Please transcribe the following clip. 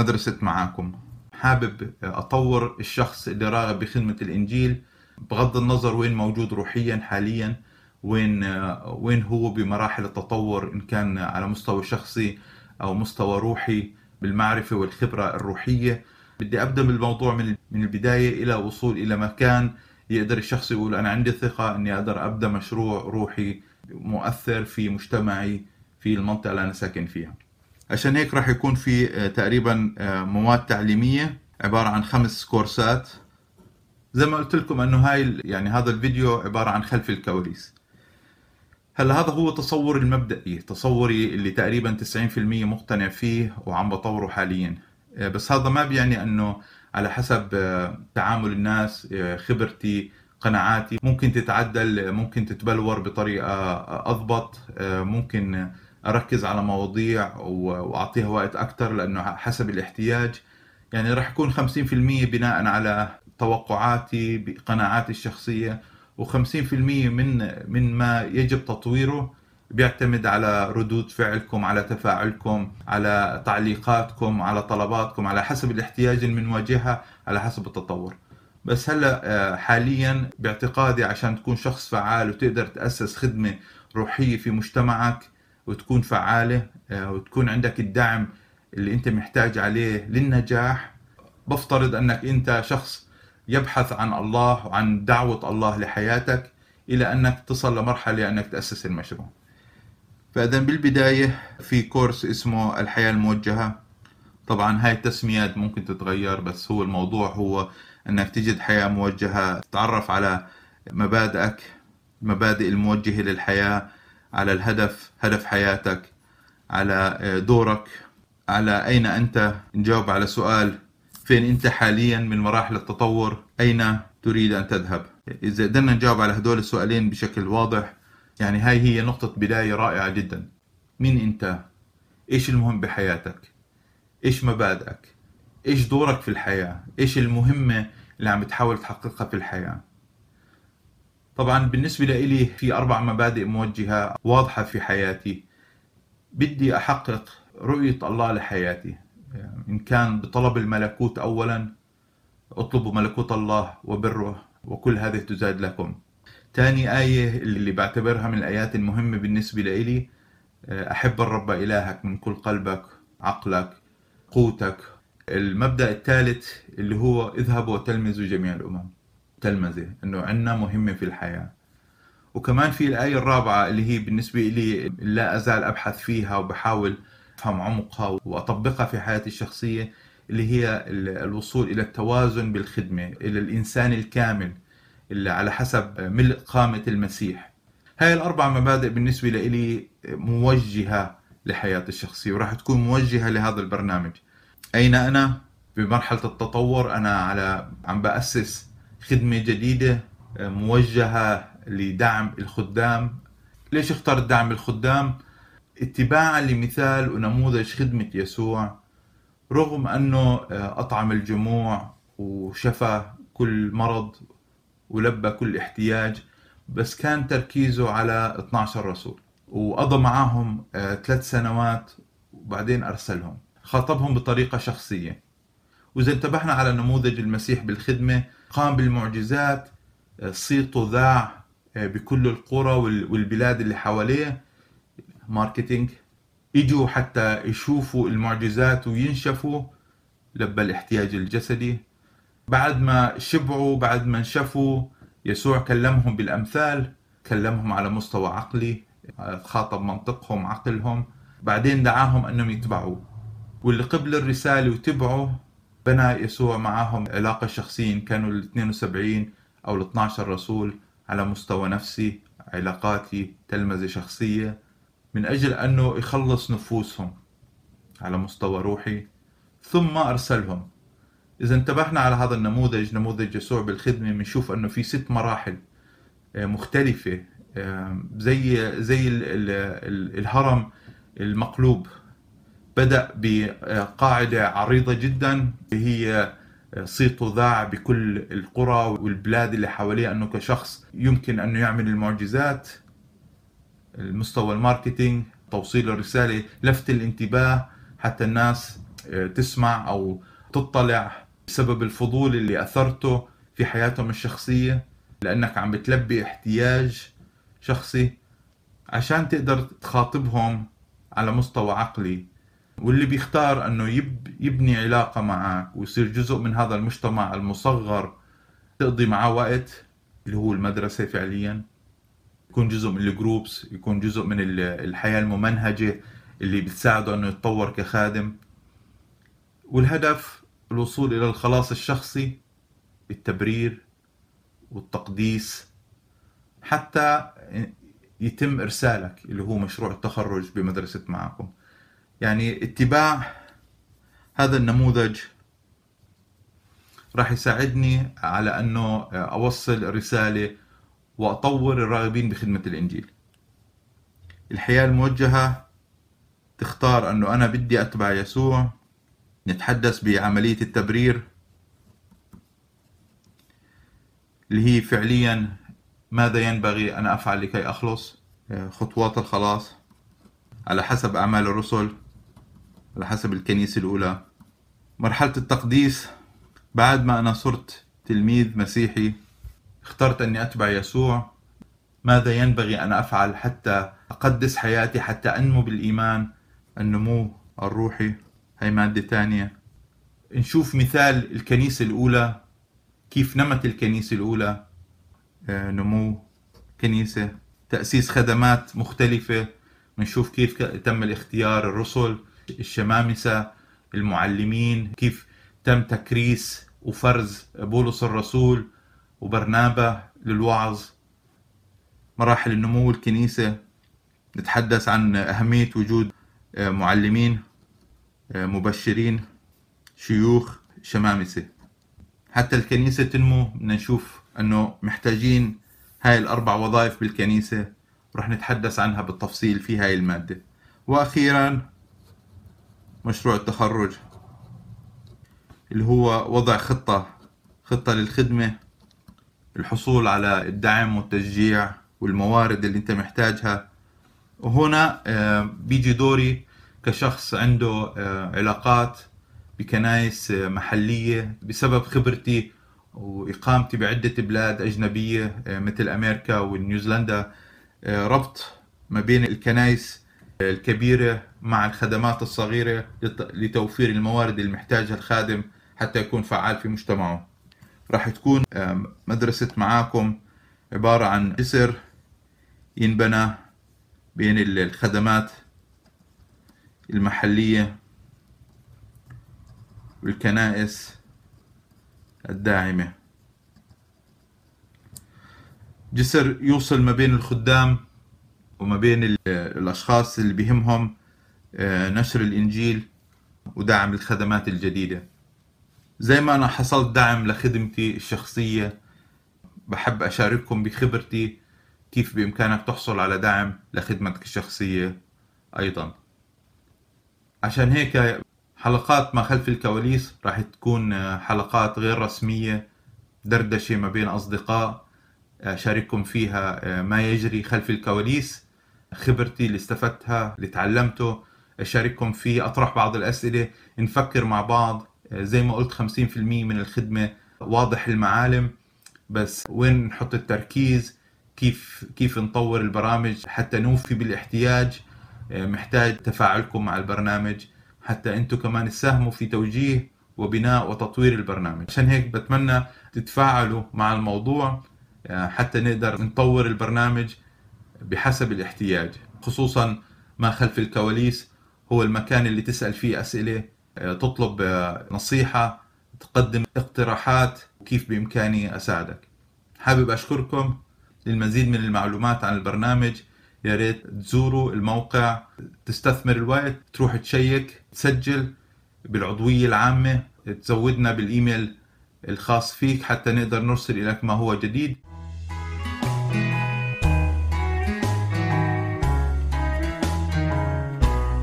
مدرسة معاكم. حابب أطور الشخص اللي راغب بخدمة الإنجيل بغض النظر وين موجود روحيا حاليا وين وين هو بمراحل التطور إن كان على مستوى شخصي أو مستوى روحي بالمعرفة والخبرة الروحية. بدي أبدأ بالموضوع من من البداية إلى وصول إلى مكان يقدر الشخص يقول أنا عندي ثقة إني أقدر أبدأ مشروع روحي مؤثر في مجتمعي في المنطقة اللي أنا ساكن فيها. عشان هيك راح يكون في آه، تقريبا آه، مواد تعليمية عبارة عن خمس كورسات. زي ما قلت لكم إنه هاي يعني هذا الفيديو عبارة عن خلف الكواليس. هلأ هذا هو تصوري المبدئي تصوري اللي تقريبا 90% مقتنع فيه وعم بطوره حاليا. آه، بس هذا ما بيعني إنه على حسب تعامل الناس خبرتي قناعاتي. ممكن تتعدل ممكن تتبلور بطريقة أضبط ممكن أركز على مواضيع وأعطيها وقت أكثر لأنه حسب الاحتياج. يعني راح يكون 50% بناء على توقعاتي بقناعاتي الشخصية و50% من من ما يجب تطويره بيعتمد على ردود فعلكم على تفاعلكم على تعليقاتكم على طلباتكم على حسب الاحتياج اللي بنواجهها على حسب التطور. بس هلأ آه، حاليا باعتقادي عشان تكون شخص فعال وتقدر تأسس خدمة روحية في مجتمعك وتكون فعالة آه، وتكون عندك الدعم اللي أنت محتاج عليه للنجاح. بفترض أنك أنت شخص يبحث عن الله وعن دعوة الله لحياتك إلى أنك تصل لمرحلة أنك تأسس المشروع. فإذا بالبداية في كورس اسمه الحياة الموجهة. طبعا هاي التسميات ممكن تتغير بس هو الموضوع هو أنك تجد حياة موجهة تتعرف على مبادئك المبادئ الموجهة للحياة على الهدف هدف حياتك على آه، دورك على أين أنت؟ نجاوب على سؤال فين أنت حاليا من مراحل التطور؟ أين تريد أن تذهب؟ إذا قدرنا نجاوب على هدول السؤالين بشكل واضح يعني هاي هي نقطة بداية رائعة جدا. مين أنت؟ إيش المهم بحياتك؟ إيش مبادئك؟ إيش دورك في الحياة؟ إيش المهمة اللي عم بتحاول تحققها في الحياة؟ طبعا بالنسبة لي في أربع مبادئ موجهة واضحة في حياتي. بدي أحقق رؤية الله لحياتي. إن كان بطلب الملكوت أولا اطلبوا ملكوت الله وبره وكل هذه تزاد لكم. ثاني آية اللي بعتبرها من الآيات المهمة بالنسبة لي أحب الرب إلهك من كل قلبك عقلك قوتك. المبدأ الثالث اللي هو اذهبوا وتلمذوا جميع الأمم. تلمذة إنه عندنا مهمة في الحياة. وكمان في الآية الرابعة اللي هي بالنسبة لي لا أزال أبحث فيها وبحاول أفهم عمقها وأطبقها في حياتي الشخصية اللي هي الوصول إلى التوازن بالخدمة إلى الإنسان الكامل اللي على حسب ملء قامة المسيح. هاي الأربع مبادئ بالنسبة لي موجهة لحياتي الشخصية وراح تكون موجهة لهذا البرنامج. أين أنا؟ بمرحلة التطور أنا على عم بأسس خدمة جديدة آه، موجهة لدعم الخدام. ليش اخترت دعم الخدام؟ اتباعا لمثال ونموذج خدمة يسوع رغم أنه آه، أطعم الجموع وشفى كل مرض ولبى كل احتياج بس كان تركيزه على 12 رسول. وقضى معاهم آه، ثلاث سنوات وبعدين أرسلهم. خاطبهم بطريقة شخصية. وإذا انتبهنا على نموذج المسيح بالخدمة قام بالمعجزات آه، صيته ذاع آه، بكل القرى والبلاد اللي حواليه. ماركتينج. اجوا حتى يشوفوا المعجزات وينشفوا. لبى الاحتياج الجسدي. بعد ما شبعوا بعد ما انشفوا يسوع كلمهم بالأمثال كلمهم على مستوى عقلي خاطب منطقهم عقلهم. بعدين دعاهم أنهم يتبعوه واللي قبل الرسالة وتبعوا بنى يسوع معهم علاقة شخصية كانوا ال 72 أو ال 12 رسول على مستوى نفسي علاقاتي تلمذة شخصية من أجل أنه يخلص نفوسهم على مستوى روحي ثم أرسلهم. إذا انتبهنا على هذا النموذج نموذج يسوع بالخدمة بنشوف أنه في ست مراحل آه، مختلفة آه، زي زي الهرم المقلوب. بدأ بقاعدة عريضة جدا هي صيته ذاع بكل القرى والبلاد اللي حواليه أنه كشخص يمكن أنه يعمل المعجزات المستوى الماركتينج توصيل الرسالة لفت الانتباه حتى الناس آه، تسمع أو تطلع بسبب الفضول اللي أثرته في حياتهم الشخصية لأنك عم بتلبي احتياج شخصي عشان تقدر تخاطبهم على مستوى عقلي. واللي بيختار أنه يبني علاقة معك ويصير جزء من هذا المجتمع المصغر تقضي معاه وقت اللي هو المدرسة فعليا يكون جزء من الجروبس يكون جزء من الحياة الممنهجة اللي بتساعده أنه يتطور كخادم. والهدف الوصول إلى الخلاص الشخصي التبرير والتقديس حتى يتم إرسالك اللي هو مشروع التخرج بمدرسة معكم. يعني اتباع هذا النموذج راح يساعدني على أنه أوصل رسالة وأطور الراغبين بخدمة الإنجيل. الحياة الموجهة تختار أنه أنا بدي أتبع يسوع نتحدث بعملية التبرير اللي هي فعليا ماذا ينبغي أن أفعل لكي أخلص خطوات الخلاص على حسب أعمال الرسل. على حسب الكنيسة الأولى. مرحلة التقديس بعد ما أنا صرت تلميذ مسيحي اخترت أني أتبع يسوع. ماذا ينبغي أن أفعل حتى أقدس حياتي حتى أنمو بالإيمان؟ النمو الروحي. هي مادة تانية. نشوف مثال الكنيسة الأولى. كيف نمت الكنيسة الأولى؟ آه، نمو كنيسة. تأسيس خدمات مختلفة. نشوف كيف تم الاختيار الرسل. الشمامسة المعلمين كيف تم تكريس وفرز بولس الرسول وبرنابا للوعظ مراحل النمو الكنيسة. نتحدث عن أهمية وجود معلمين مبشرين شيوخ شمامسة. حتى الكنيسة تنمو بدنا نشوف أنه محتاجين هاي الأربع وظائف بالكنيسة. ورح نتحدث عنها بالتفصيل في هاي المادة. وأخيرا مشروع التخرج اللي هو وضع خطة خطة للخدمة الحصول على الدعم والتشجيع والموارد اللي انت محتاجها. وهنا آه، بيجي دوري كشخص عنده آه، علاقات بكنايس آه، محلية بسبب خبرتي وإقامتي بعدة بلاد أجنبية مثل أمريكا ونيوزيلندا. ربط ما بين الكنايس الكبيرة مع الخدمات الصغيرة لتوفير الموارد اللي محتاجها الخادم حتى يكون فعال في مجتمعه. راح تكون مدرسة معاكم عبارة عن جسر ينبنى بين الخدمات المحلية والكنائس الداعمة. جسر يوصل ما بين الخدام وما بين الأشخاص اللي بيهمهم آه، نشر الإنجيل ودعم الخدمات الجديدة. زي ما أنا حصلت دعم لخدمتي الشخصية بحب أشارككم بخبرتي كيف بإمكانك تحصل على دعم لخدمتك الشخصية أيضا. عشان هيك حلقات ما خلف الكواليس راح تكون آه، حلقات غير رسمية دردشة ما بين أصدقاء أشارككم فيها آه، ما يجري خلف الكواليس. خبرتي اللي استفدتها اللي تعلمته أشارككم فيه أطرح بعض الأسئلة. نفكر مع بعض. زي ما قلت 50% من الخدمة واضح المعالم. بس وين نحط التركيز؟ كيف كيف نطور البرامج حتى نوفي بالاحتياج؟ محتاج تفاعلكم مع البرنامج. حتى أنتم كمان تساهموا في توجيه وبناء وتطوير البرنامج. عشان هيك بتمنى تتفاعلوا مع الموضوع حتى نقدر نطور البرنامج بحسب الاحتياج خصوصا ما خلف الكواليس هو المكان اللي تسأل فيه أسئلة آه، تطلب آه، نصيحة تقدم اقتراحات كيف بإمكاني أساعدك. حابب أشكركم للمزيد من المعلومات عن البرنامج. يا ريت تزوروا الموقع تستثمر الوقت تروح تشيك تسجل بالعضوية العامة تزودنا بالإيميل الخاص فيك حتى نقدر نرسل لك ما هو جديد.